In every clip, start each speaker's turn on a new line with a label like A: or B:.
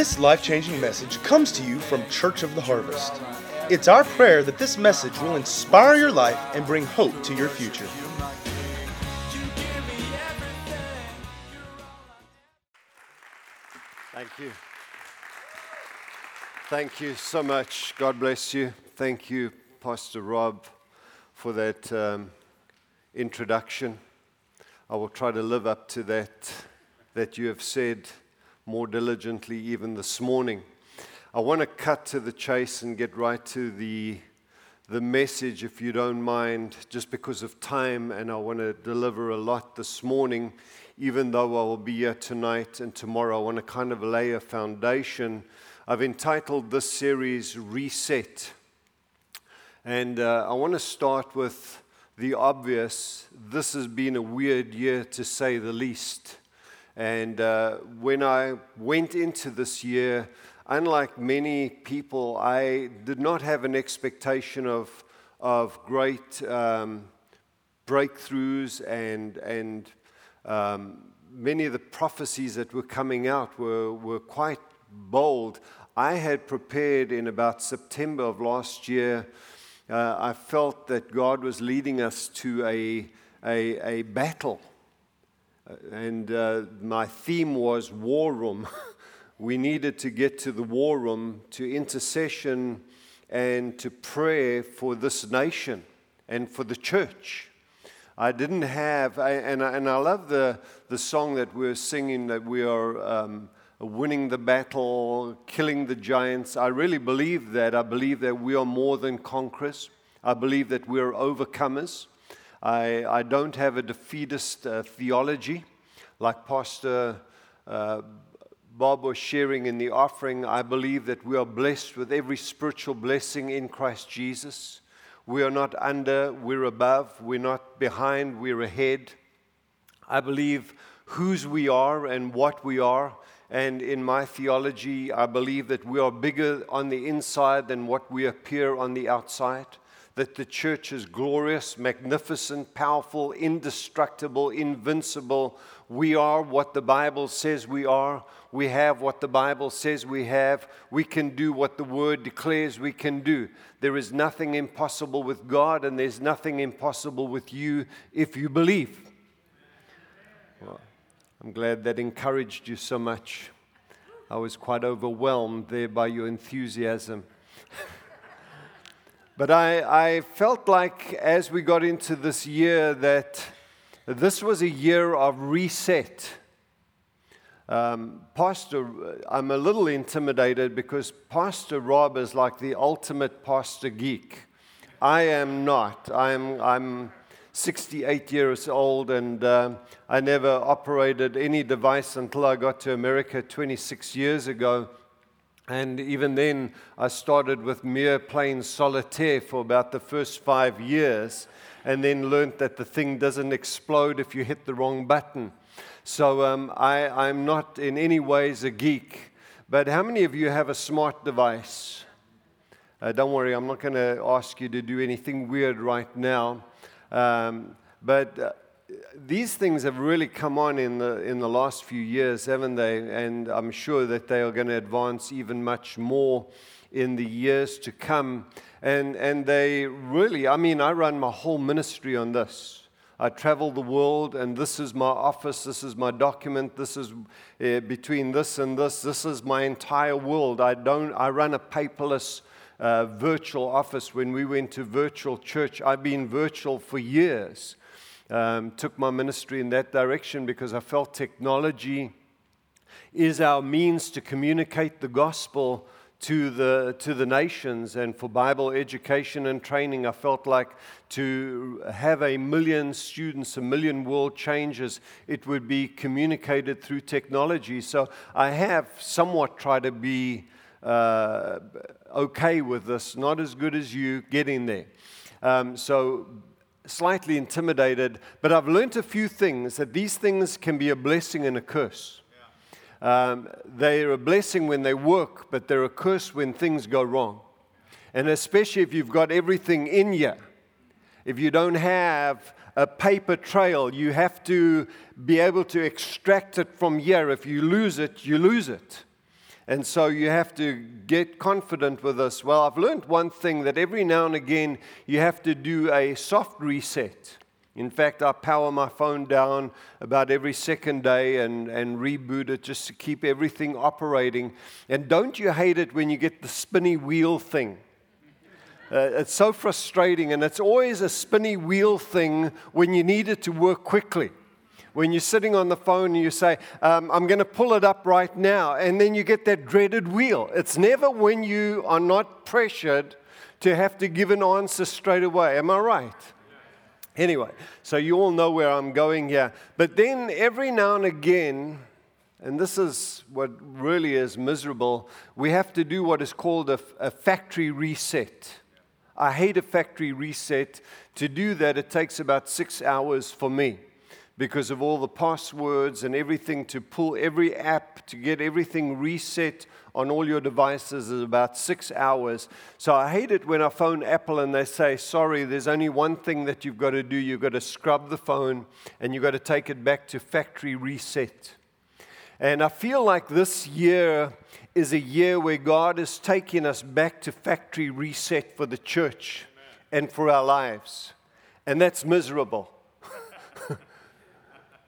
A: This life changing message comes to you from Church of the Harvest. It's our prayer that this message will inspire your life and bring hope to your future.
B: Thank you. Thank you so much. God bless you. Thank you, Pastor Rob, for that um, introduction. I will try to live up to that that you have said more diligently even this morning. I want to cut to the chase and get right to the, the message, if you don't mind, just because of time, and I want to deliver a lot this morning, even though I will be here tonight and tomorrow. I want to kind of lay a foundation. I've entitled this series Reset. And uh, I want to start with the obvious. This has been a weird year to say the least. And uh, when I went into this year, unlike many people, I did not have an expectation of, of great um, breakthroughs and, and um, many of the prophecies that were coming out were, were quite bold. I had prepared in about September of last year. Uh, I felt that God was leading us to a, a, a battle and uh, my theme was war room. we needed to get to the war room, to intercession, and to prayer for this nation and for the church. I didn't have, and I, and I love the, the song that we're singing that we are um, winning the battle, killing the giants. I really believe that. I believe that we are more than conquerors. I believe that we are overcomers. I, I don't have a defeatist uh, theology. Like Pastor uh, Bob was sharing in the offering, I believe that we are blessed with every spiritual blessing in Christ Jesus. We are not under, we're above. We're not behind, we're ahead. I believe whose we are and what we are. And in my theology, I believe that we are bigger on the inside than what we appear on the outside that the church is glorious, magnificent, powerful, indestructible, invincible. We are what the Bible says we are. We have what the Bible says we have. We can do what the Word declares we can do. There is nothing impossible with God, and there's nothing impossible with you if you believe. Well, I'm glad that encouraged you so much. I was quite overwhelmed there by your enthusiasm. But I, I felt like as we got into this year that this was a year of reset. Um, Pastor, I'm a little intimidated because Pastor Rob is like the ultimate pastor geek. I am not. I'm, I'm 68 years old and uh, I never operated any device until I got to America 26 years ago. And even then, I started with mere plain solitaire for about the first five years, and then learned that the thing doesn't explode if you hit the wrong button. So um, I, I'm not in any ways a geek. But how many of you have a smart device? Uh, don't worry, I'm not going to ask you to do anything weird right now. Um, but uh, these things have really come on in the, in the last few years, haven't they? And I'm sure that they are going to advance even much more in the years to come. And, and they really, I mean, I run my whole ministry on this. I travel the world, and this is my office, this is my document, this is uh, between this and this, this is my entire world. I, don't, I run a paperless uh, virtual office when we went to virtual church. I've been virtual for years um, took my ministry in that direction because I felt technology is our means to communicate the gospel to the, to the nations and for Bible education and training. I felt like to have a million students, a million world changers, it would be communicated through technology. So I have somewhat tried to be uh, okay with this, not as good as you getting there. Um, so slightly intimidated, but I've learned a few things that these things can be a blessing and a curse. Um, they're a blessing when they work, but they're a curse when things go wrong. And especially if you've got everything in you. If you don't have a paper trail, you have to be able to extract it from here. If you lose it, you lose it. And so you have to get confident with this. Well, I've learned one thing that every now and again you have to do a soft reset. In fact, I power my phone down about every second day and, and reboot it just to keep everything operating. And don't you hate it when you get the spinny wheel thing? Uh, it's so frustrating, and it's always a spinny wheel thing when you need it to work quickly when you're sitting on the phone and you say, um, I'm going to pull it up right now, and then you get that dreaded wheel. It's never when you are not pressured to have to give an answer straight away. Am I right? Anyway, so you all know where I'm going here. But then every now and again, and this is what really is miserable, we have to do what is called a, a factory reset. I hate a factory reset. To do that, it takes about six hours for me because of all the passwords and everything to pull every app to get everything reset on all your devices is about six hours. So I hate it when I phone Apple and they say, sorry, there's only one thing that you've got to do. You've got to scrub the phone and you've got to take it back to factory reset. And I feel like this year is a year where God is taking us back to factory reset for the church and for our lives. And that's miserable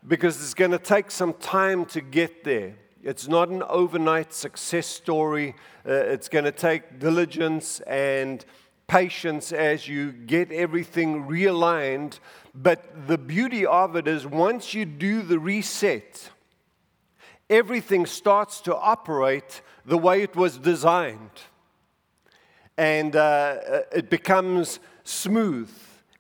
B: because it's going to take some time to get there. It's not an overnight success story. Uh, it's going to take diligence and patience as you get everything realigned. But the beauty of it is once you do the reset, everything starts to operate the way it was designed. And uh, it becomes smooth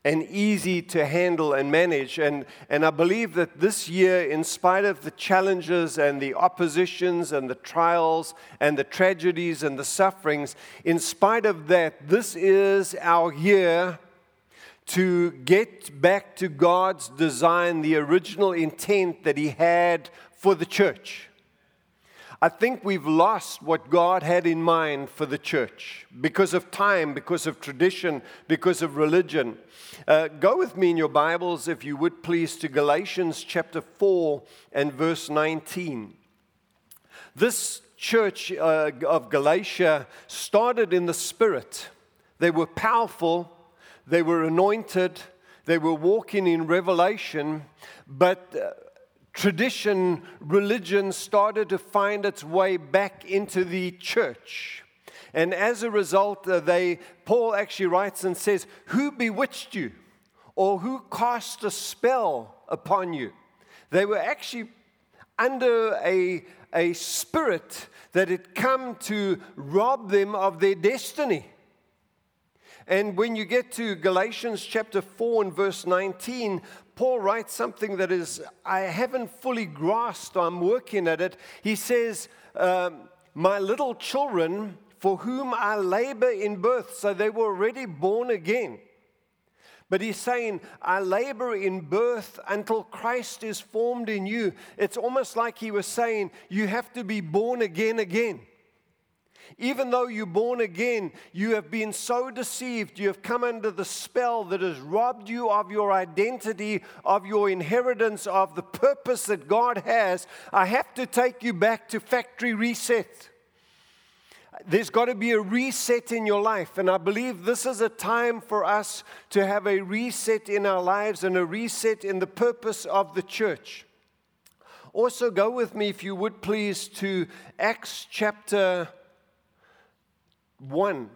B: and easy to handle and manage. And, and I believe that this year, in spite of the challenges and the oppositions and the trials and the tragedies and the sufferings, in spite of that, this is our year to get back to God's design, the original intent that He had for the church. I think we've lost what God had in mind for the church because of time, because of tradition, because of religion. Uh, go with me in your Bibles, if you would please, to Galatians chapter 4 and verse 19. This church uh, of Galatia started in the Spirit. They were powerful, they were anointed, they were walking in revelation, but uh, tradition, religion started to find its way back into the church. And as a result, uh, they, Paul actually writes and says, Who bewitched you? Or who cast a spell upon you? They were actually under a, a spirit that had come to rob them of their destiny. And when you get to Galatians chapter 4 and verse 19, Paul writes something that is, I haven't fully grasped, I'm working at it. He says, um, My little children, for whom I labor in birth, so they were already born again. But he's saying, I labor in birth until Christ is formed in you. It's almost like he was saying, You have to be born again again. Even though you're born again, you have been so deceived. You have come under the spell that has robbed you of your identity, of your inheritance, of the purpose that God has. I have to take you back to factory reset. There's got to be a reset in your life. And I believe this is a time for us to have a reset in our lives and a reset in the purpose of the church. Also, go with me, if you would please, to Acts chapter 1.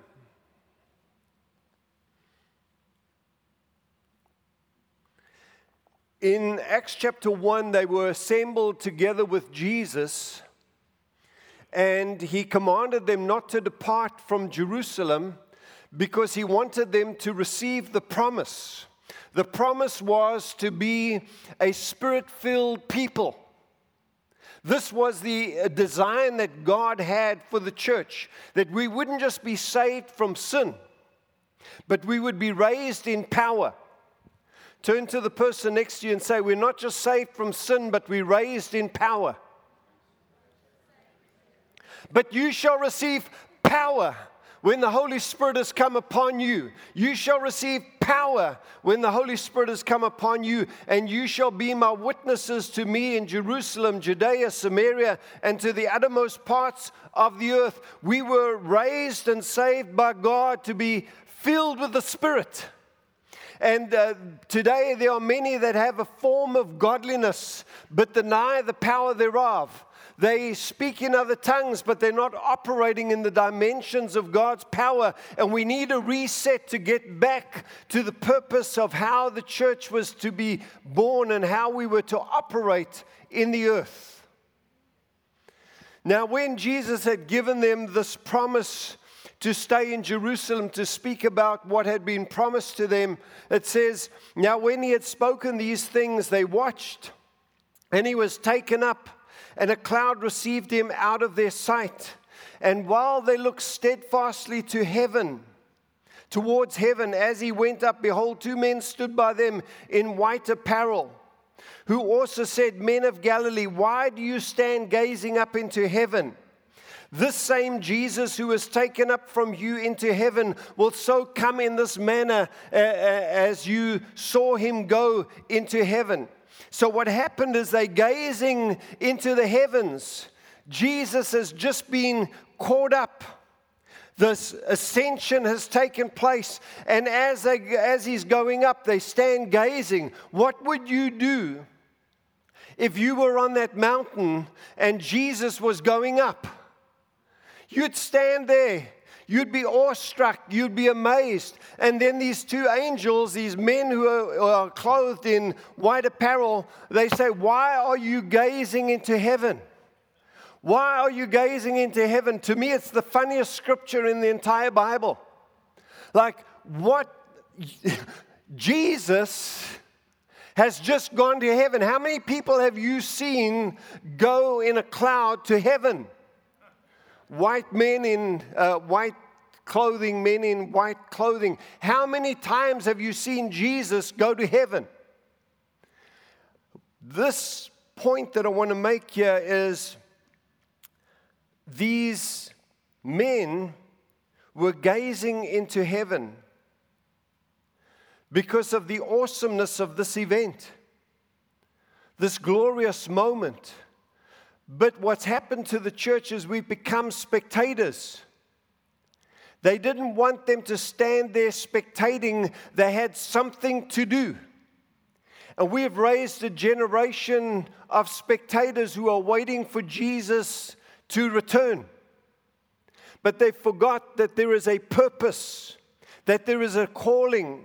B: In Acts chapter 1, they were assembled together with Jesus, and he commanded them not to depart from Jerusalem because he wanted them to receive the promise. The promise was to be a spirit filled people this was the uh, design that God had for the church that we wouldn't just be saved from sin, but we would be raised in power. Turn to the person next to you and say, We're not just saved from sin, but we're raised in power. But you shall receive power when the Holy Spirit has come upon you. You shall receive power when the Holy Spirit has come upon you, and you shall be my witnesses to me in Jerusalem, Judea, Samaria, and to the uttermost parts of the earth. We were raised and saved by God to be filled with the Spirit. And uh, today there are many that have a form of godliness but deny the power thereof. They speak in other tongues, but they're not operating in the dimensions of God's power. And we need a reset to get back to the purpose of how the church was to be born and how we were to operate in the earth. Now, when Jesus had given them this promise to stay in Jerusalem to speak about what had been promised to them, it says, Now, when he had spoken these things, they watched, and he was taken up and a cloud received him out of their sight. And while they looked steadfastly to heaven, towards heaven, as he went up, behold, two men stood by them in white apparel, who also said, Men of Galilee, why do you stand gazing up into heaven? This same Jesus who was taken up from you into heaven will so come in this manner uh, uh, as you saw him go into heaven. So, what happened is they gazing into the heavens. Jesus has just been caught up. This ascension has taken place. And as, they, as he's going up, they stand gazing. What would you do if you were on that mountain and Jesus was going up? You'd stand there You'd be awestruck, you'd be amazed. And then these two angels, these men who are, clothed in white apparel, they say, Why are you gazing into heaven? Why are you gazing into heaven? To me, it's the funniest scripture in the entire Bible. Like, what? Jesus has just gone to heaven. How many people have you seen go in a cloud to heaven? White men in uh, white clothing, men in white clothing. How many times have you seen Jesus go to heaven? This point that I want to make here is these men were gazing into heaven because of the awesomeness of this event, this glorious moment. But what's happened to the church is we've become spectators. They didn't want them to stand there spectating, they had something to do. And we have raised a generation of spectators who are waiting for Jesus to return. But they forgot that there is a purpose, that there is a calling,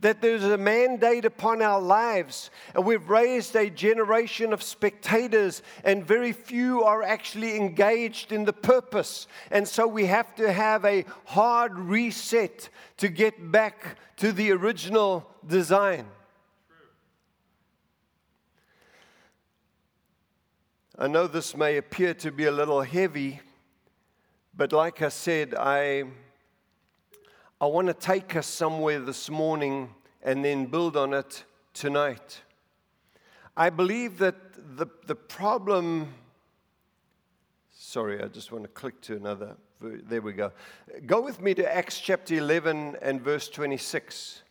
B: that there's a mandate upon our lives, and we've raised a generation of spectators, and very few are actually engaged in the purpose. And so we have to have a hard reset to get back to the original design. I know this may appear to be a little heavy, but like I said, I I want to take us somewhere this morning and then build on it tonight. I believe that the, the problem, sorry, I just want to click to another. There we go. Go with me to Acts chapter 11 and verse 26.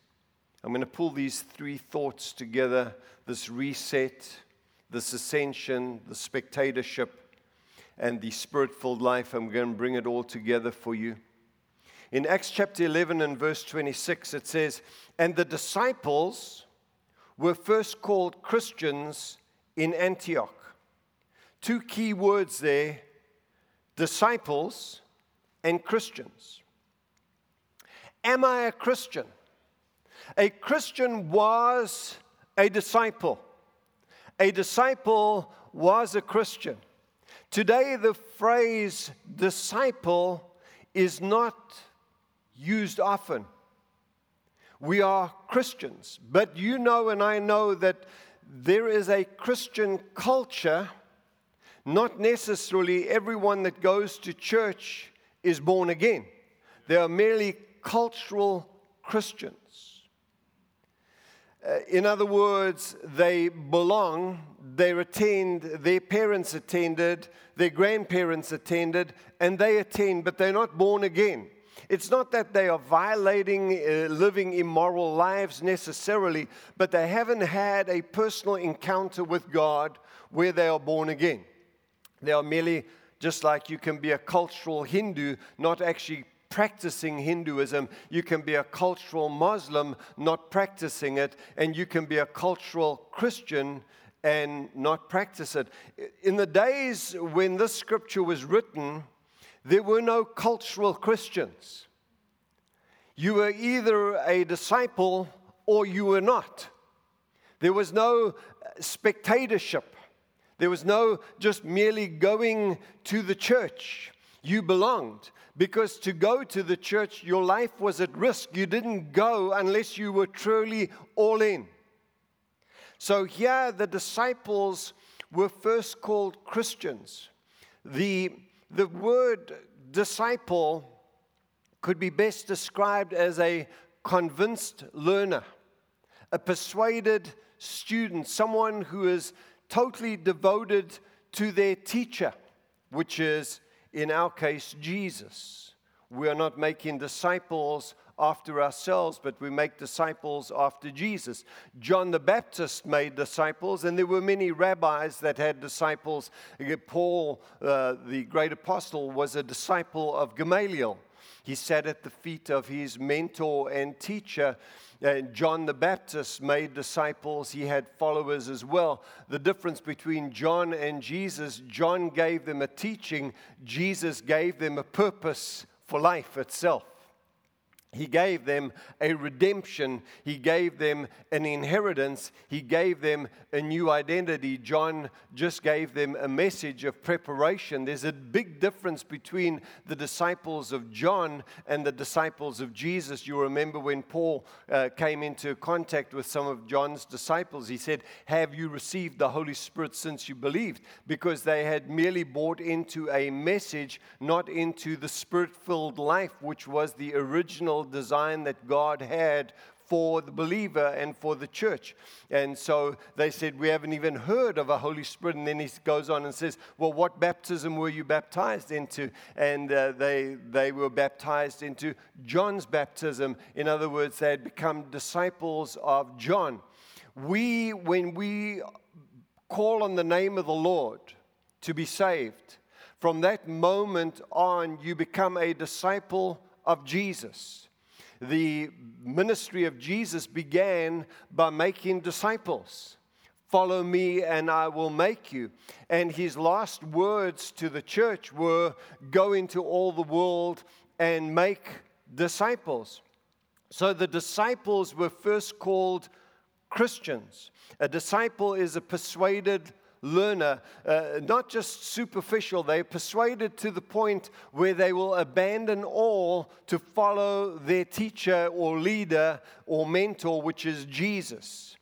B: I'm going to pull these three thoughts together this reset, this ascension, the spectatorship, and the spirit filled life. I'm going to bring it all together for you. In Acts chapter 11 and verse 26, it says, And the disciples were first called Christians in Antioch. Two key words there disciples and Christians. Am I a Christian? A Christian was a disciple. A disciple was a Christian. Today, the phrase disciple is not used often. We are Christians, but you know and I know that there is a Christian culture. Not necessarily everyone that goes to church is born again. They are merely cultural Christians. Uh, in other words, they belong, they attend, their parents attended, their grandparents attended, and they attend, but they're not born again. It's not that they are violating, uh, living immoral lives necessarily, but they haven't had a personal encounter with God where they are born again. They are merely just like you can be a cultural Hindu, not actually practicing Hinduism. You can be a cultural Muslim, not practicing it. And you can be a cultural Christian and not practice it. In the days when this scripture was written, there were no cultural Christians. You were either a disciple or you were not. There was no uh, spectatorship. There was no just merely going to the church. You belonged. Because to go to the church, your life was at risk. You didn't go unless you were truly all in. So here, the disciples were first called Christians. The the word disciple could be best described as a convinced learner, a persuaded student, someone who is totally devoted to their teacher, which is, in our case, Jesus. We are not making disciples after ourselves, but we make disciples after Jesus. John the Baptist made disciples, and there were many rabbis that had disciples. Paul, uh, the great apostle, was a disciple of Gamaliel. He sat at the feet of his mentor and teacher. And John the Baptist made disciples. He had followers as well. The difference between John and Jesus John gave them a teaching, Jesus gave them a purpose for life itself. He gave them a redemption. He gave them an inheritance. He gave them a new identity. John just gave them a message of preparation. There's a big difference between the disciples of John and the disciples of Jesus. You remember when Paul uh, came into contact with some of John's disciples, he said, Have you received the Holy Spirit since you believed? Because they had merely bought into a message, not into the spirit filled life, which was the original design that God had for the believer and for the church. And so they said, We haven't even heard of a Holy Spirit. And then he goes on and says, Well, what baptism were you baptized into? And uh, they, they were baptized into John's baptism. In other words, they had become disciples of John. We, when we call on the name of the Lord to be saved, from that moment on, you become a disciple of Jesus the ministry of Jesus began by making disciples. Follow me and I will make you. And his last words to the church were go into all the world and make disciples. So the disciples were first called Christians. A disciple is a persuaded learner, uh, not just superficial. They're persuaded to the point where they will abandon all to follow their teacher or leader or mentor, which is Jesus.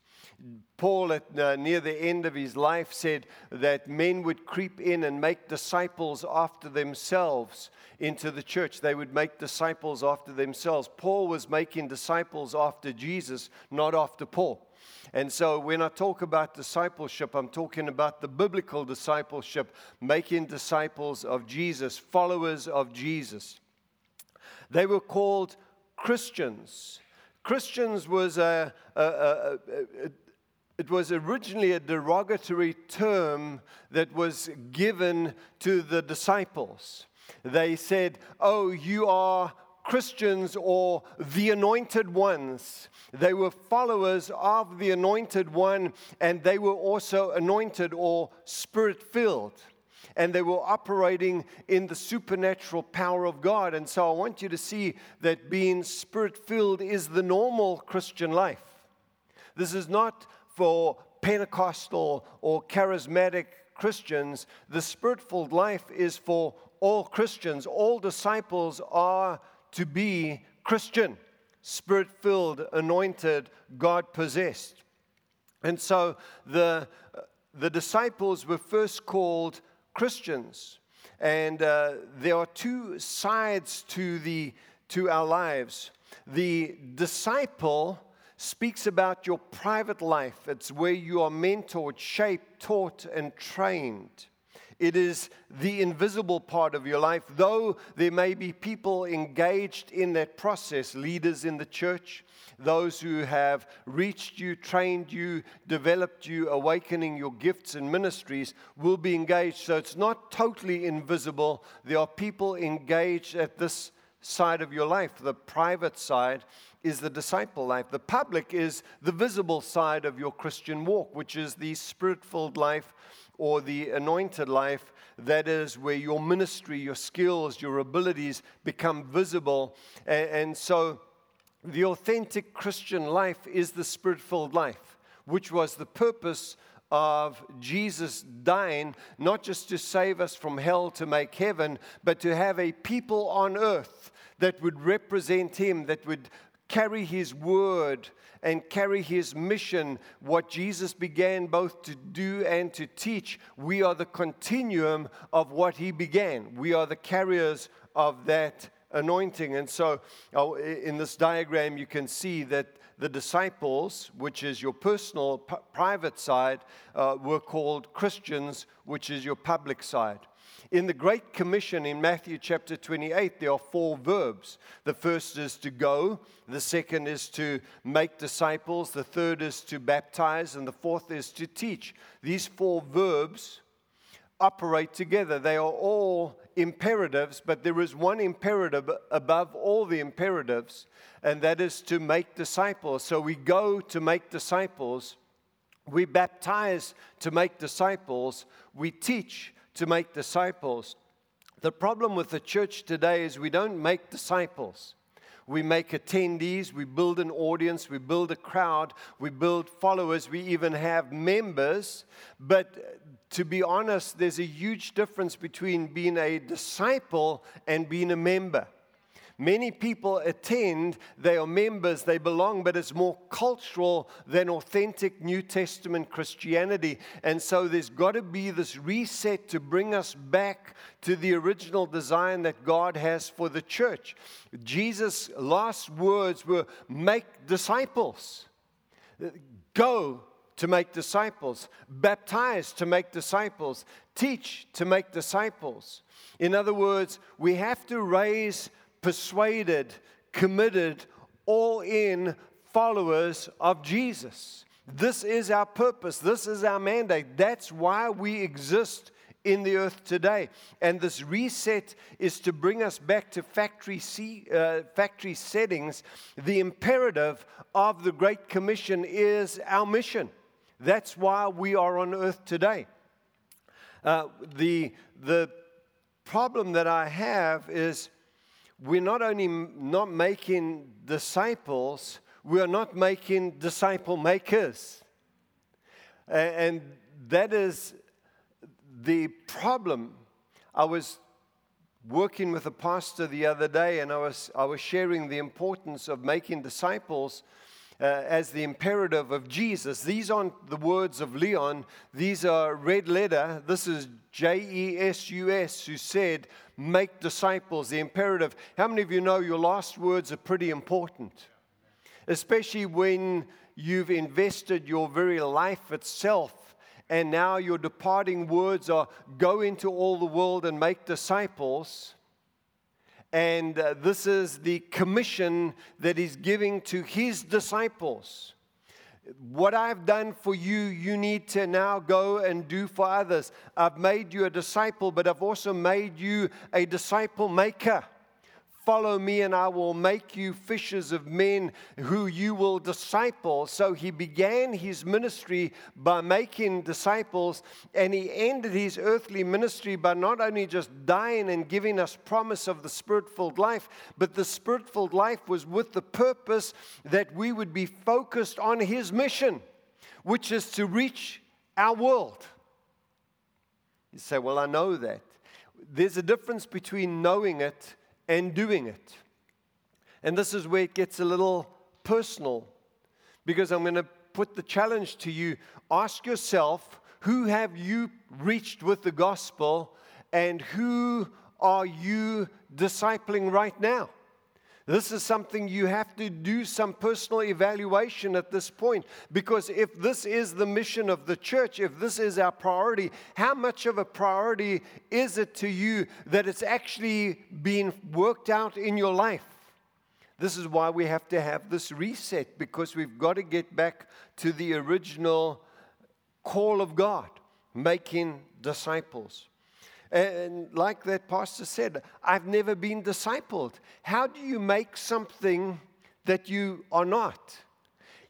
B: Paul, at, uh, near the end of his life, said that men would creep in and make disciples after themselves into the church. They would make disciples after themselves. Paul was making disciples after Jesus, not after Paul. And so when I talk about discipleship, I'm talking about the biblical discipleship, making disciples of Jesus, followers of Jesus. They were called Christians. Christians was a, a, a, a it was originally a derogatory term that was given to the disciples. They said, Oh, you are Christians or the anointed ones. They were followers of the anointed one, and they were also anointed or spirit filled. And they were operating in the supernatural power of God. And so I want you to see that being spirit filled is the normal Christian life. This is not for Pentecostal or charismatic Christians. The spirit filled life is for all Christians. All disciples are to be Christian, spirit filled, anointed, God possessed. And so the, the disciples were first called Christians. And uh, there are two sides to, the, to our lives. The disciple speaks about your private life, it's where you are mentored, shaped, taught, and trained. It is the invisible part of your life, though there may be people engaged in that process, leaders in the church, those who have reached you, trained you, developed you, awakening your gifts and ministries will be engaged. So it's not totally invisible. There are people engaged at this side of your life, the private side is the disciple life. The public is the visible side of your Christian walk, which is the spirit filled life or the anointed life. That is where your ministry, your skills, your abilities become visible. And, and so the authentic Christian life is the spirit filled life, which was the purpose of Jesus dying, not just to save us from hell to make heaven, but to have a people on earth that would represent Him, that would carry His word and carry His mission, what Jesus began both to do and to teach. We are the continuum of what He began. We are the carriers of that anointing. And so, oh, in this diagram, you can see that the disciples, which is your personal, private side, uh, were called Christians, which is your public side. In the Great Commission in Matthew chapter 28, there are four verbs. The first is to go, the second is to make disciples, the third is to baptize, and the fourth is to teach. These four verbs operate together. They are all imperatives, but there is one imperative above all the imperatives, and that is to make disciples. So we go to make disciples, we baptize to make disciples, we teach to make disciples. The problem with the church today is we don't make disciples. We make attendees, we build an audience, we build a crowd, we build followers, we even have members. But to be honest, there's a huge difference between being a disciple and being a member. Many people attend, they are members, they belong, but it's more cultural than authentic New Testament Christianity. And so there's got to be this reset to bring us back to the original design that God has for the church. Jesus' last words were make disciples. Go to make disciples, baptize to make disciples, teach to make disciples. In other words, we have to raise persuaded, committed, all in followers of Jesus. This is our purpose. This is our mandate. That's why we exist in the earth today. And this reset is to bring us back to factory, uh, factory settings. The imperative of the Great Commission is our mission. That's why we are on earth today. Uh, the, the problem that I have is we're not only not making disciples, we are not making disciple makers. And that is the problem. I was working with a pastor the other day, and I was, I was sharing the importance of making disciples uh, as the imperative of Jesus. These aren't the words of Leon, these are red letter. This is J E S U S, who said, Make disciples, the imperative. How many of you know your last words are pretty important? Especially when you've invested your very life itself and now your departing words are go into all the world and make disciples. And uh, this is the commission that he's giving to his disciples. What I've done for you, you need to now go and do for others. I've made you a disciple, but I've also made you a disciple maker. Follow me, and I will make you fishers of men who you will disciple. So he began his ministry by making disciples, and he ended his earthly ministry by not only just dying and giving us promise of the spirit filled life, but the spirit filled life was with the purpose that we would be focused on his mission, which is to reach our world. You say, Well, I know that. There's a difference between knowing it and doing it. And this is where it gets a little personal because I'm going to put the challenge to you. Ask yourself who have you reached with the gospel and who are you discipling right now? This is something you have to do some personal evaluation at this point. Because if this is the mission of the church, if this is our priority, how much of a priority is it to you that it's actually being worked out in your life? This is why we have to have this reset because we've got to get back to the original call of God, making disciples. And like that pastor said, I've never been discipled. How do you make something that you are not?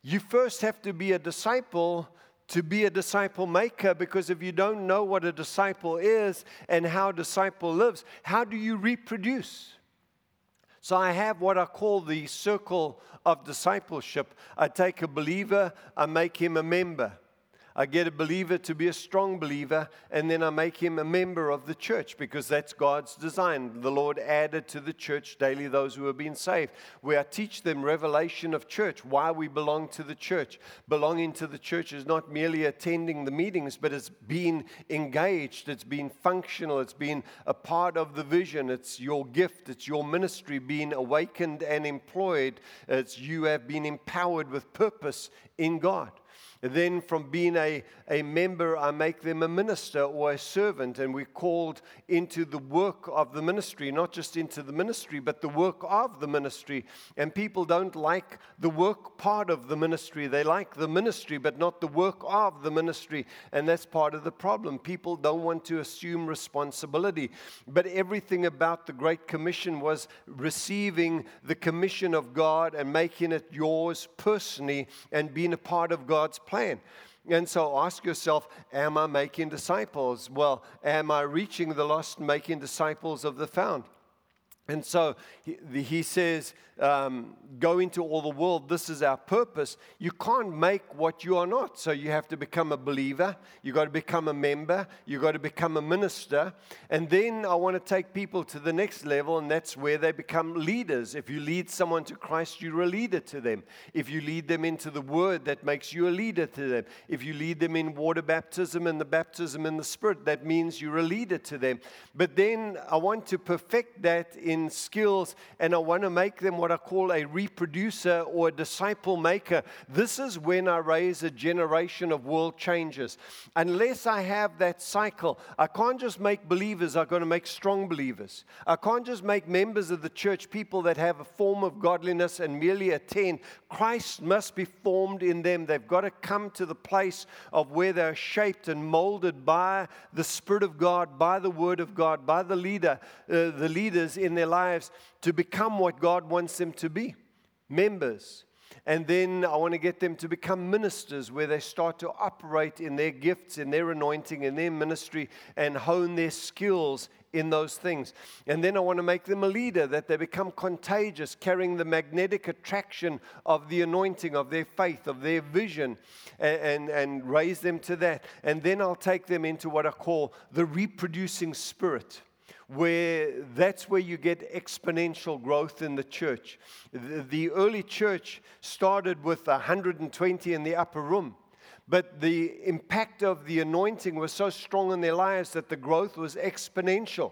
B: You first have to be a disciple to be a disciple maker because if you don't know what a disciple is and how a disciple lives, how do you reproduce? So I have what I call the circle of discipleship. I take a believer, I make him a member. I get a believer to be a strong believer, and then I make him a member of the church because that's God's design. The Lord added to the church daily those who have been saved. Where I teach them revelation of church, why we belong to the church. Belonging to the church is not merely attending the meetings, but it's being engaged, it's being functional, it's being a part of the vision, it's your gift, it's your ministry being awakened and employed. It's you have been empowered with purpose in God. Then, from being a, a member, I make them a minister or a servant, and we're called into the work of the ministry, not just into the ministry, but the work of the ministry. And people don't like the work part of the ministry. They like the ministry, but not the work of the ministry. And that's part of the problem. People don't want to assume responsibility. But everything about the Great Commission was receiving the commission of God and making it yours personally and being a part of God's plan. And so ask yourself, am I making disciples? Well, am I reaching the lost, making disciples of the found? And so he, he says, um, go into all the world. This is our purpose. You can't make what you are not. So you have to become a believer. You've got to become a member. You've got to become a minister. And then I want to take people to the next level, and that's where they become leaders. If you lead someone to Christ, you're a leader to them. If you lead them into the Word, that makes you a leader to them. If you lead them in water baptism and the baptism in the Spirit, that means you're a leader to them. But then I want to perfect that in skills, and I want to make them what what I call a reproducer or a disciple maker. This is when I raise a generation of world changers. Unless I have that cycle, I can't just make believers, I'm going to make strong believers. I can't just make members of the church people that have a form of godliness and merely attend. Christ must be formed in them. They've got to come to the place of where they're shaped and molded by the Spirit of God, by the Word of God, by the leader, uh, the leaders in their lives to become what God wants them to be members. And then I want to get them to become ministers where they start to operate in their gifts, in their anointing, in their ministry, and hone their skills in those things. And then I want to make them a leader, that they become contagious, carrying the magnetic attraction of the anointing, of their faith, of their vision, and, and, and raise them to that. And then I'll take them into what I call the reproducing spirit where that's where you get exponential growth in the church. The, early church started with 120 in the upper room. But the impact of the anointing was so strong in their lives that the growth was exponential.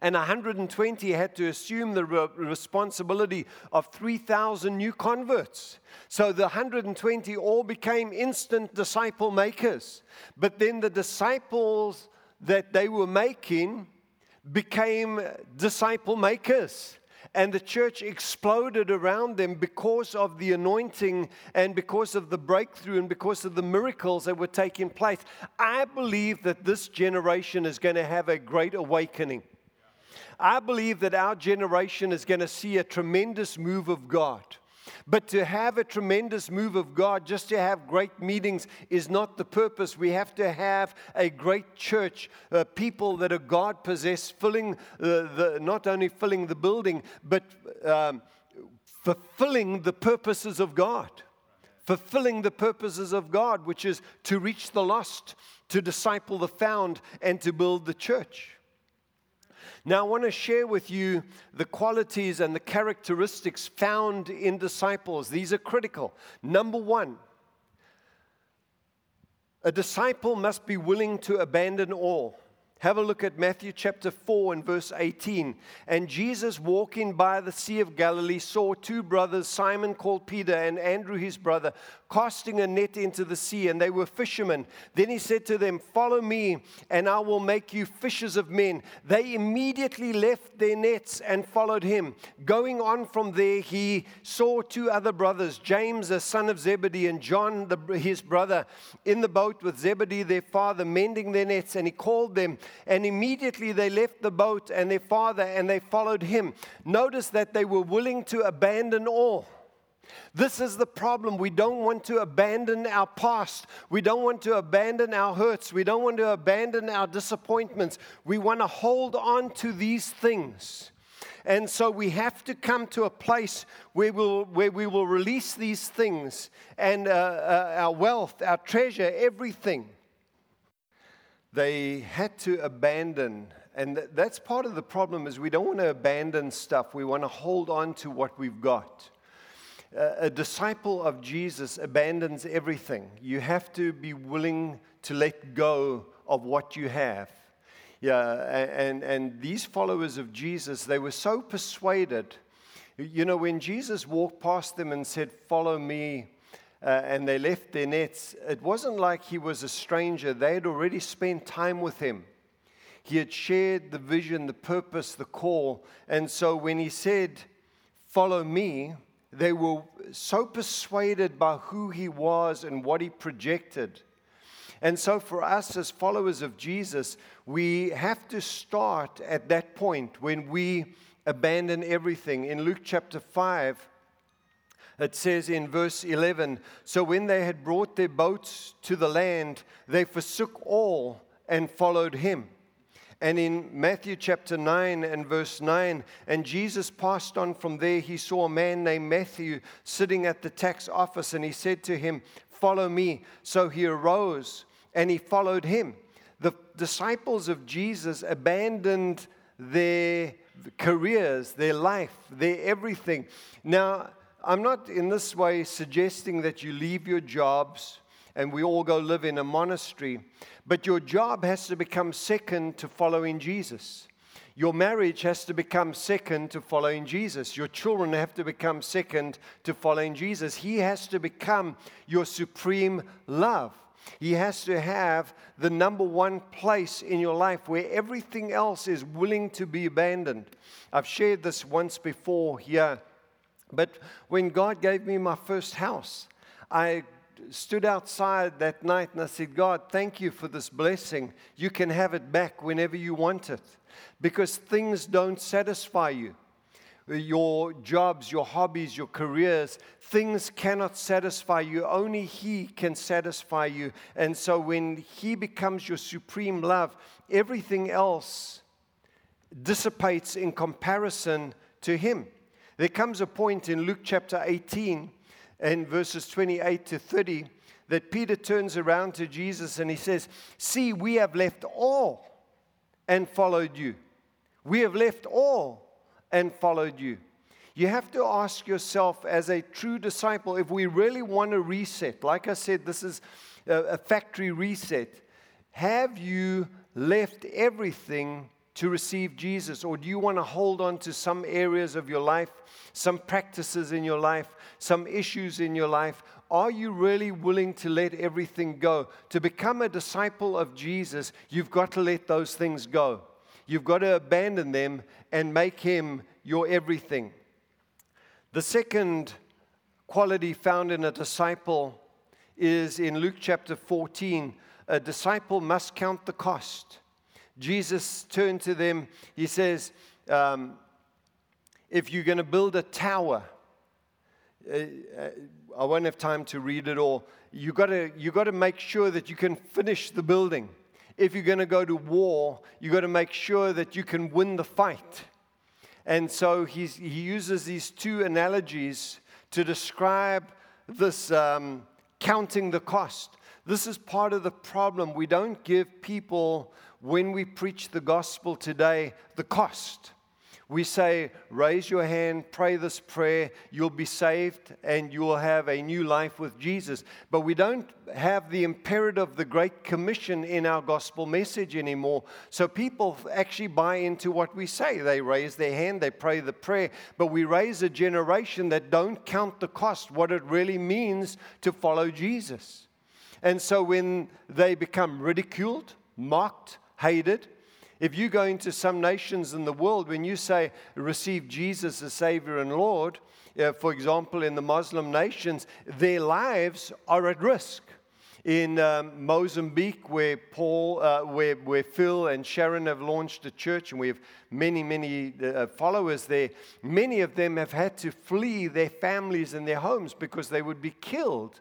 B: And 120 had to assume the re- responsibility of 3,000 new converts. So the 120 all became instant disciple makers. But then the disciples that they were making became disciple makers. And the church exploded around them because of the anointing and because of the breakthrough and because of the miracles that were taking place. I believe that this generation is going to have a great awakening. I believe that our generation is going to see a tremendous move of God. But to have a tremendous move of God, just to have great meetings, is not the purpose. We have to have a great church, uh, people that are God possessed, filling the, the, not only filling the building, but um, fulfilling the purposes of God. Fulfilling the purposes of God, which is to reach the lost, to disciple the found, and to build the church. Now, I want to share with you the qualities and the characteristics found in disciples. These are critical. Number one, a disciple must be willing to abandon all. Have a look at Matthew chapter 4 and verse 18. And Jesus, walking by the Sea of Galilee, saw two brothers, Simon called Peter and Andrew his brother, casting a net into the sea, and they were fishermen. Then he said to them, Follow me, and I will make you fishers of men. They immediately left their nets and followed him. Going on from there, he saw two other brothers, James, the son of Zebedee, and John, the, his brother, in the boat with Zebedee, their father, mending their nets, and he called them. And immediately they left the boat and their father and they followed him. Notice that they were willing to abandon all. This is the problem. We don't want to abandon our past. We don't want to abandon our hurts. We don't want to abandon our disappointments. We want to hold on to these things. And so we have to come to a place where, we'll, where we will release these things and uh, uh, our wealth, our treasure, everything they had to abandon and that's part of the problem is we don't want to abandon stuff. We want to hold on to what we've got. A disciple of jesus abandons everything. You have to be willing to let go of what you have. Yeah and, and these followers of jesus they were so persuaded. You know when jesus walked past them and said follow me uh, and they left their nets, it wasn't like he was a stranger. They had already spent time with him. He had shared the vision, the purpose, the call. And so when he said, Follow me, they were so persuaded by who he was and what he projected. And so, for us as followers of Jesus, we have to start at that point when we abandon everything. In Luke chapter 5, it says in verse 11 So when they had brought their boats to the land, they forsook all and followed him. And in Matthew chapter 9 and verse 9, and Jesus passed on from there, he saw a man named Matthew sitting at the tax office, and he said to him, Follow me. So he arose and he followed him. The disciples of Jesus abandoned their careers, their life, their everything. Now, I'm not in this way suggesting that you leave your jobs and we all go live in a monastery, but your job has to become second to following Jesus. Your marriage has to become second to following Jesus. Your children have to become second to following Jesus. He has to become your supreme love. He has to have the number one place in your life where everything else is willing to be abandoned. I've shared this once before here but when God gave me my first house, I stood outside that night and I said, God, thank you for this blessing. You can have it back whenever you want it because things don't satisfy you. Your jobs, your hobbies, your careers, things cannot satisfy you. Only He can satisfy you. And so when He becomes your supreme love, everything else dissipates in comparison to Him. There comes a point in Luke chapter 18 and verses 28 to 30 that Peter turns around to Jesus and he says, See, we have left all and followed you. We have left all and followed you. You have to ask yourself, as a true disciple, if we really want to reset, like I said, this is a factory reset. Have you left everything to receive Jesus? Or do you want to hold on to some areas of your life, some practices in your life, some issues in your life? Are you really willing to let everything go? To become a disciple of Jesus, you've got to let those things go. You've got to abandon them and make Him your everything. The second quality found in a disciple is in Luke chapter 14 a disciple must count the cost. Jesus turned to them. He says, um, If you're going to build a tower, uh, uh, I won't have time to read it all. You've got to, you got to make sure that you can finish the building. If you're going to go to war, you've got to make sure that you can win the fight. And so he uses these two analogies to describe this um, counting the cost. This is part of the problem. We don't give people when we preach the gospel today the cost. We say, raise your hand, pray this prayer, you'll be saved, and you'll have a new life with Jesus. But we don't have the imperative, the Great Commission in our gospel message anymore. So people actually buy into what we say. They raise their hand, they pray the prayer, but we raise a generation that don't count the cost, what it really means to follow Jesus. And so when they become ridiculed, mocked, hated, if you go into some nations in the world, when you say receive Jesus as Savior and Lord, uh, for example, in the Muslim nations, their lives are at risk. In um, Mozambique, where Paul, uh, where, where Phil and Sharon have launched a church, and we have many, many uh, followers there, many of them have had to flee their families and their homes because they would be killed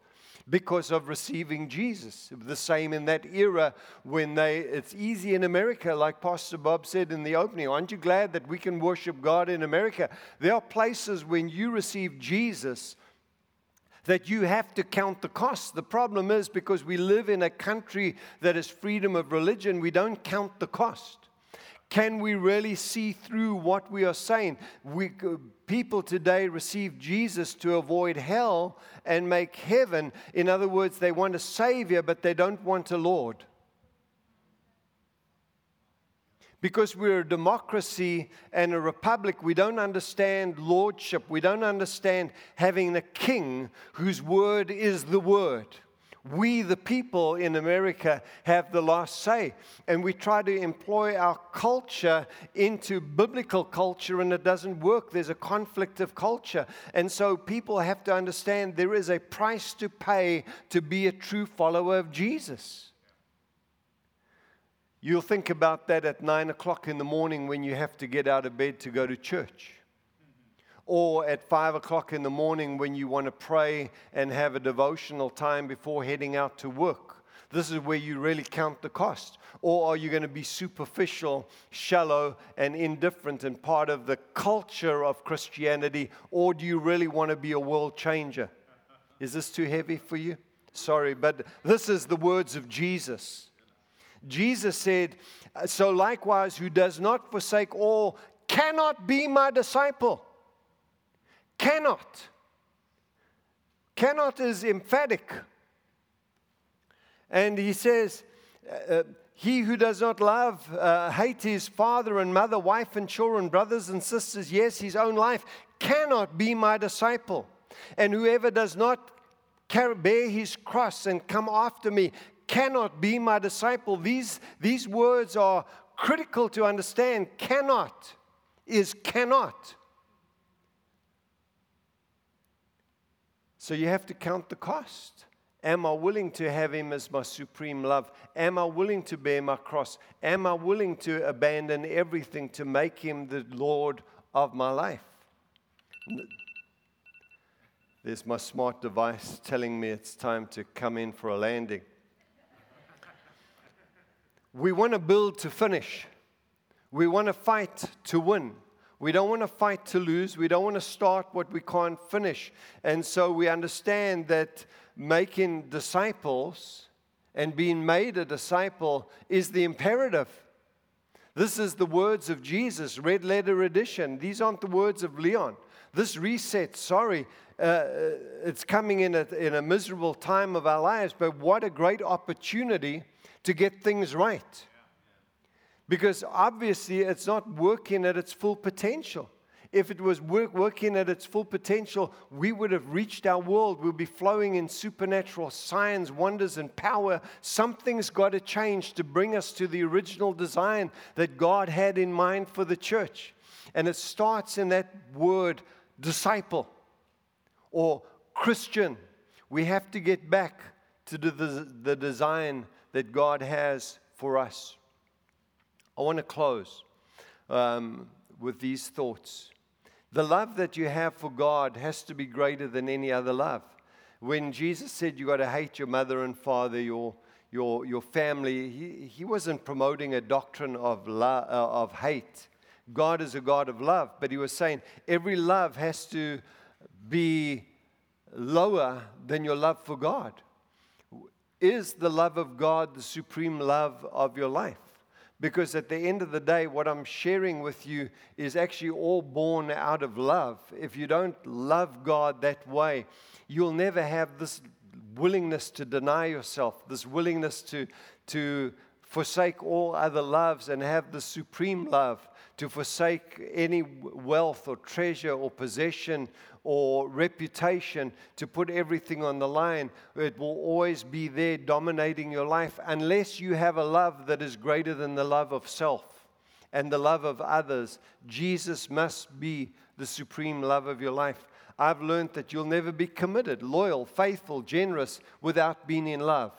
B: because of receiving Jesus. The same in that era when they, it's easy in America, like Pastor Bob said in the opening. Aren't you glad that we can worship God in America? There are places when you receive Jesus that you have to count the cost. The problem is because we live in a country that is freedom of religion, we don't count the cost. Can we really see through what we are saying? We, uh, people today receive Jesus to avoid hell and make heaven. In other words, they want a Savior, but they don't want a Lord. Because we're a democracy and a republic, we don't understand lordship. We don't understand having a king whose word is the word. We, the people in America, have the last say. And we try to employ our culture into biblical culture, and it doesn't work. There's a conflict of culture. And so people have to understand there is a price to pay to be a true follower of Jesus. You'll think about that at nine o'clock in the morning when you have to get out of bed to go to church or at five o'clock in the morning when you want to pray and have a devotional time before heading out to work. This is where you really count the cost. Or are you going to be superficial, shallow, and indifferent and part of the culture of Christianity? Or do you really want to be a world changer? Is this too heavy for you? Sorry, but this is the words of Jesus. Jesus said, So likewise, who does not forsake all cannot be my disciple. Cannot. Cannot is emphatic. And he says, uh, uh, He who does not love, uh, hate his father and mother, wife and children, brothers and sisters, yes, his own life, cannot be my disciple. And whoever does not carry, bear his cross and come after me cannot be my disciple. These, these words are critical to understand. Cannot is cannot. So you have to count the cost. Am I willing to have Him as my supreme love? Am I willing to bear my cross? Am I willing to abandon everything to make Him the Lord of my life? There's my smart device telling me it's time to come in for a landing. We want to build to finish, we want to fight to win. We don't want to fight to lose. We don't want to start what we can't finish. And so we understand that making disciples and being made a disciple is the imperative. This is the words of Jesus, red letter edition. These aren't the words of Leon. This reset, sorry, uh, it's coming in a, in a miserable time of our lives, but what a great opportunity to get things right because obviously it's not working at its full potential. If it was work, working at its full potential, we would have reached our world. We'll be flowing in supernatural signs, wonders, and power. Something's got to change to bring us to the original design that God had in mind for the church. And it starts in that word, disciple or Christian. We have to get back to the, the design that God has for us. I want to close um, with these thoughts. The love that you have for God has to be greater than any other love. When Jesus said you've got to hate your mother and father, your, your, your family, he, he wasn't promoting a doctrine of, love, uh, of hate. God is a God of love, but he was saying every love has to be lower than your love for God. Is the love of God the supreme love of your life? Because at the end of the day, what I'm sharing with you is actually all born out of love. If you don't love God that way, you'll never have this willingness to deny yourself, this willingness to, to forsake all other loves and have the supreme love, to forsake any wealth or treasure or possession or reputation, to put everything on the line. It will always be there dominating your life unless you have a love that is greater than the love of self and the love of others. Jesus must be the supreme love of your life. I've learned that you'll never be committed, loyal, faithful, generous without being in love.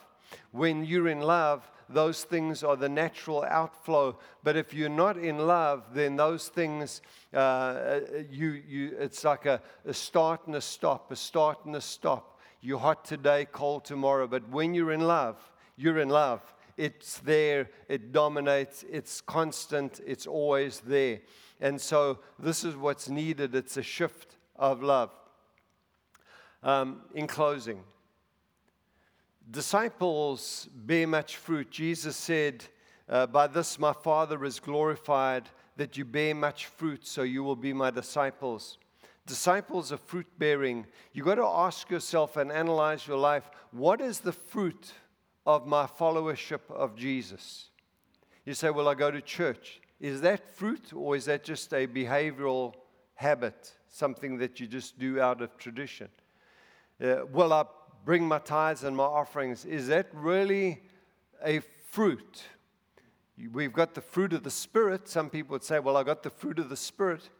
B: When you're in love, those things are the natural outflow. But if you're not in love, then those things, uh, uh, you, you, it's like a, a start and a stop, a start and a stop. You're hot today, cold tomorrow. But when you're in love, you're in love. It's there, it dominates, it's constant, it's always there. And so this is what's needed. It's a shift of love. Um, in closing, disciples bear much fruit. Jesus said, uh, By this my Father is glorified, that you bear much fruit, so you will be my disciples. Disciples are fruit bearing. You've got to ask yourself and analyze your life what is the fruit of my followership of Jesus? You say, Well, I go to church. Is that fruit, or is that just a behavioral habit, something that you just do out of tradition? Uh, well, I bring my tithes and my offerings, is that really a fruit? We've got the fruit of the Spirit. Some people would say, Well, I got the fruit of the Spirit.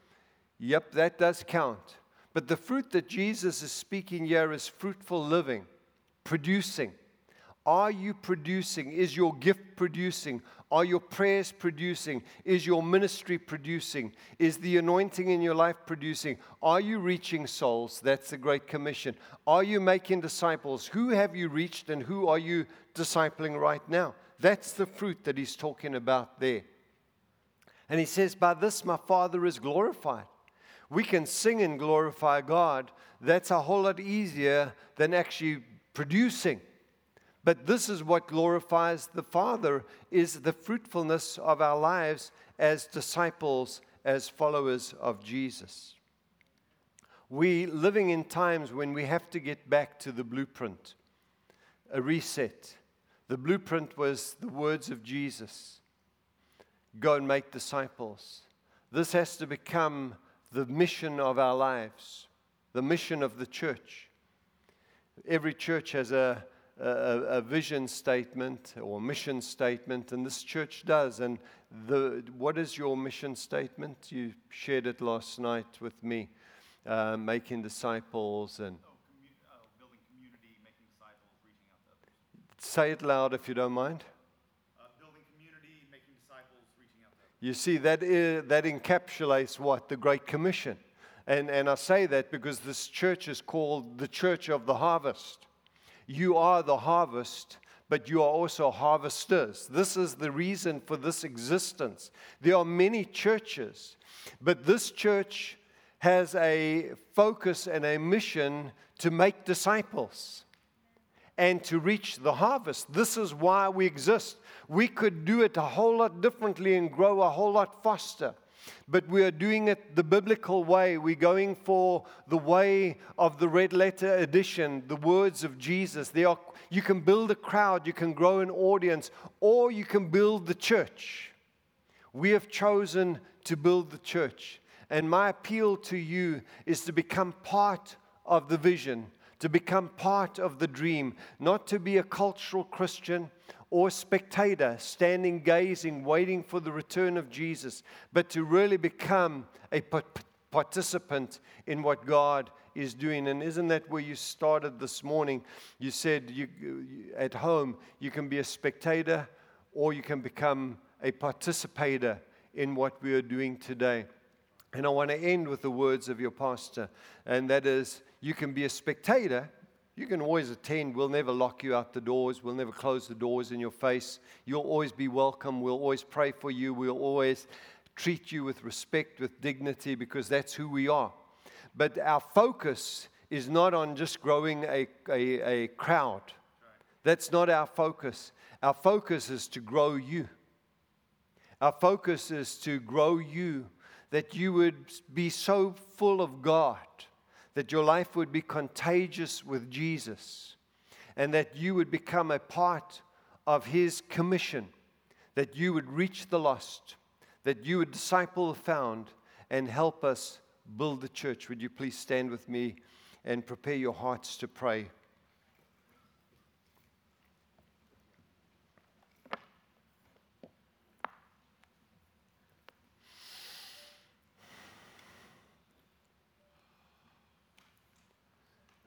B: Yep, that does count. But the fruit that Jesus is speaking here is fruitful living, producing. Are you producing? Is your gift producing? Are your prayers producing? Is your ministry producing? Is the anointing in your life producing? Are you reaching souls? That's the Great Commission. Are you making disciples? Who have you reached and who are you discipling right now? That's the fruit that he's talking about there. And he says, By this my Father is glorified. We can sing and glorify God. That's a whole lot easier than actually producing. But this is what glorifies the Father is the fruitfulness of our lives as disciples, as followers of Jesus. We living in times when we have to get back to the blueprint, a reset. The blueprint was the words of Jesus. Go and make disciples. This has to become the mission of our lives, the mission of the church. Every church has a a, a, vision statement or mission statement, and this church does. And the, what is your mission statement? You shared it last night with me, uh, making disciples and. Oh,
C: uh, building community, making disciples, reaching out to others.
B: Say it loud if you don't mind.
C: Uh, building community, making disciples, reaching out to.
B: You see, that, is, that encapsulates what? The Great Commission. And, and I say that because this church is called the Church of the Harvest. You are the harvest, but you are also harvesters. This is the reason for this existence. There are many churches, but this church has a focus and a mission to make disciples and to reach the harvest. This is why we exist. We could do it a whole lot differently and grow a whole lot faster but we are doing it the biblical way. We're going for the way of the red letter edition, the words of Jesus. Are, you can build a crowd, you can grow an audience, or you can build the church. We have chosen to build the church. And my appeal to you is to become part of the vision, to become part of the dream, not to be a cultural Christian or spectator standing gazing, waiting for the return of Jesus, but to really become a participant in what God is doing. And isn't that where you started this morning? You said you, at home you can be a spectator or you can become a participator in what we are doing today. And I want to end with the words of your pastor, and that is you can be a spectator you can always attend. We'll never lock you out the doors. We'll never close the doors in your face. You'll always be welcome. We'll always pray for you. We'll always treat you with respect, with dignity, because that's who we are. But our focus is not on just growing a, a, a crowd. That's not our focus. Our focus is to grow you. Our focus is to grow you, that you would be so full of God, that your life would be contagious with Jesus, and that you would become a part of His commission, that you would reach the lost, that you would disciple the found, and help us build the church. Would you please stand with me and prepare your hearts to pray?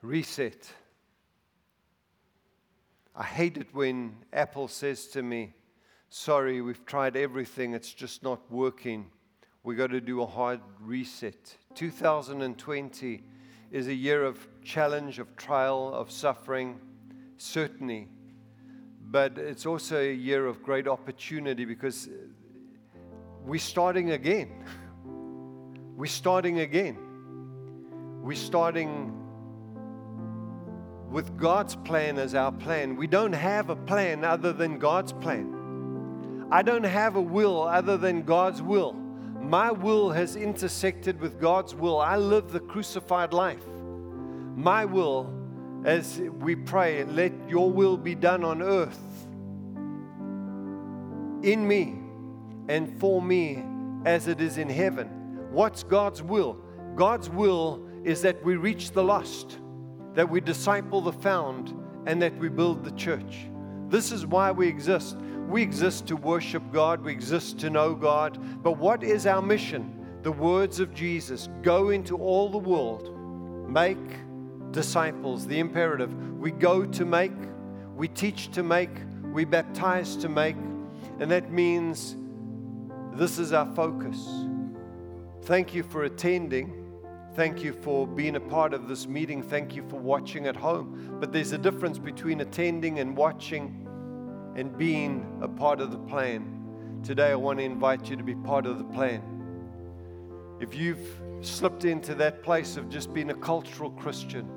B: Reset. I hate it when Apple says to me, Sorry, we've tried everything, it's just not working. We've got to do a hard reset. 2020 is a year of challenge, of trial, of suffering, certainly. But it's also a year of great opportunity because we're starting again. We're starting again. We're starting with God's plan as our plan. We don't have a plan other than God's plan. I don't have a will other than God's will. My will has intersected with God's will. I live the crucified life. My will, as we pray, let your will be done on earth in me and for me as it is in heaven. What's God's will? God's will is that we reach the lost that we disciple the found, and that we build the church. This is why we exist. We exist to worship God, we exist to know God. But what is our mission? The words of Jesus go into all the world, make disciples, the imperative. We go to make, we teach to make, we baptize to make, and that means this is our focus. Thank you for attending. Thank you for being a part of this meeting. Thank you for watching at home. But there's a difference between attending and watching and being a part of the plan. Today, I want to invite you to be part of the plan. If you've slipped into that place of just being a cultural Christian,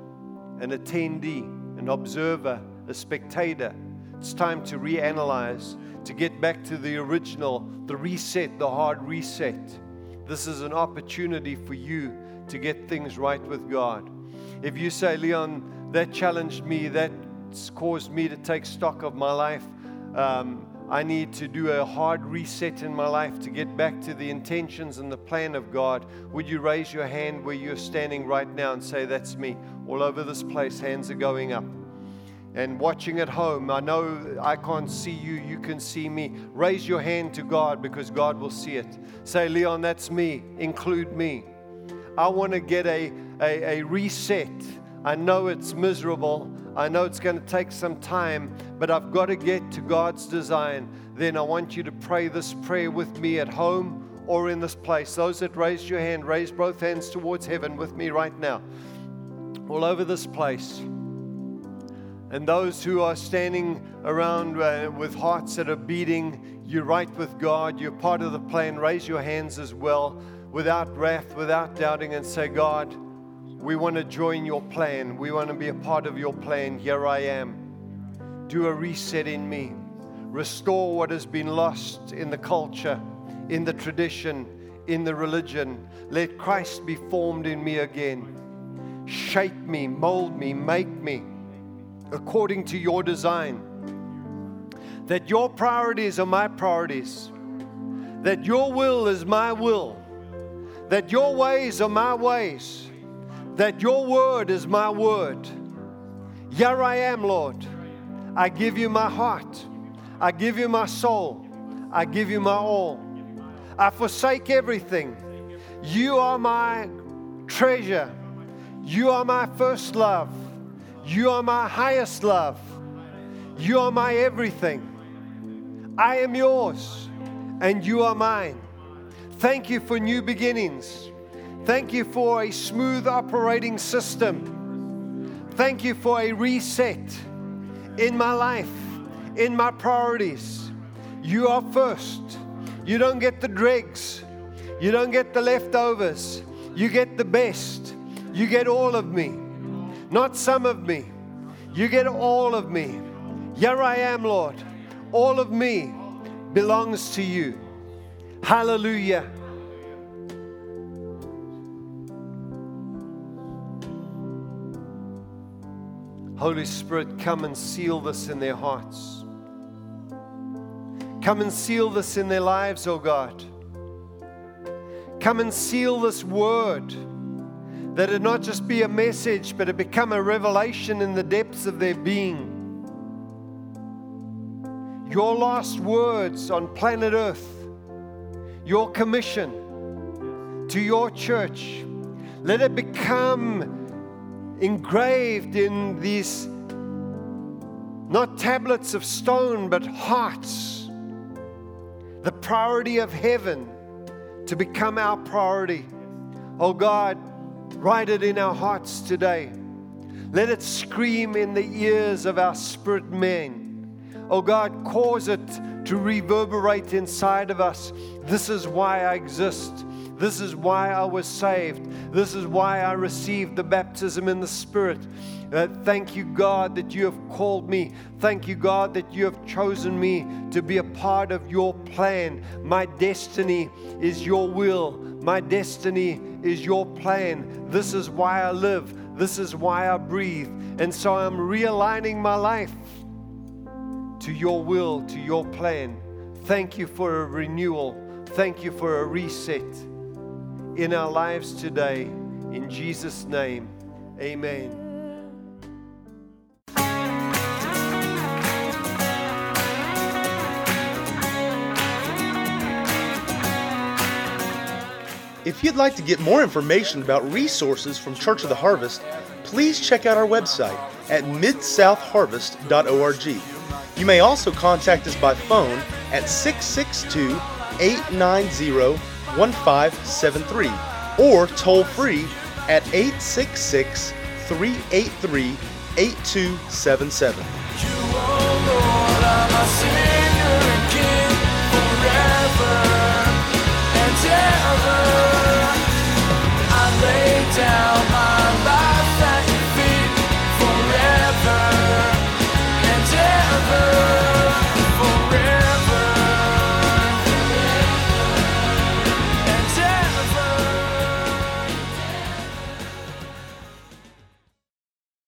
B: an attendee, an observer, a spectator, it's time to reanalyze, to get back to the original, the reset, the hard reset. This is an opportunity for you to get things right with God. If you say, Leon, that challenged me, that's caused me to take stock of my life, um, I need to do a hard reset in my life to get back to the intentions and the plan of God. Would you raise your hand where you're standing right now and say, That's me? All over this place, hands are going up. And watching at home, I know I can't see you, you can see me. Raise your hand to God because God will see it. Say, Leon, that's me. Include me. I want to get a, a, a reset. I know it's miserable. I know it's going to take some time, but I've got to get to God's design. Then I want you to pray this prayer with me at home or in this place. Those that raised your hand, raise both hands towards heaven with me right now. All over this place. And those who are standing around uh, with hearts that are beating, you're right with God, you're part of the plan, raise your hands as well without wrath, without doubting, and say, God, we want to join your plan. We want to be a part of your plan. Here I am. Do a reset in me. Restore what has been lost in the culture, in the tradition, in the religion. Let Christ be formed in me again. Shape me, mold me, make me according to your design. That your priorities are my priorities. That your will is my will that your ways are my ways, that your word is my word. Here I am, Lord. I give you my heart. I give you my soul. I give you my all. I forsake everything. You are my treasure. You are my first love. You are my highest love. You are my everything. I am yours and you are mine. Thank you for new beginnings. Thank you for a smooth operating system. Thank you for a reset in my life, in my priorities. You are first. You don't get the dregs, you don't get the leftovers. You get the best. You get all of me, not some of me. You get all of me. Here I am, Lord. All of me belongs to you. Hallelujah. Holy Spirit, come and seal this in their hearts. Come and seal this in their lives, oh God. Come and seal this word that it not just be a message, but it become a revelation in the depths of their being. Your last words on planet Earth, your commission to your church, let it become engraved in these not tablets of stone, but hearts. The priority of heaven to become our priority. Oh God, write it in our hearts today. Let it scream in the ears of our spirit men. Oh God, cause it to reverberate inside of us. This is why I exist. This is why I was saved. This is why I received the baptism in the Spirit. Uh, thank you, God, that you have called me. Thank you, God, that you have chosen me to be a part of your plan. My destiny is your will. My destiny is your plan. This is why I live. This is why I breathe. And so I'm realigning my life to your will, to your plan. Thank you for a renewal. Thank you for a reset in our lives today. In Jesus' name, amen.
A: If you'd like to get more information about resources from Church of the Harvest, please check out our website at midsouthharvest.org. You may also contact us by phone at 662 890 1573 or toll free at 866 383 8277. down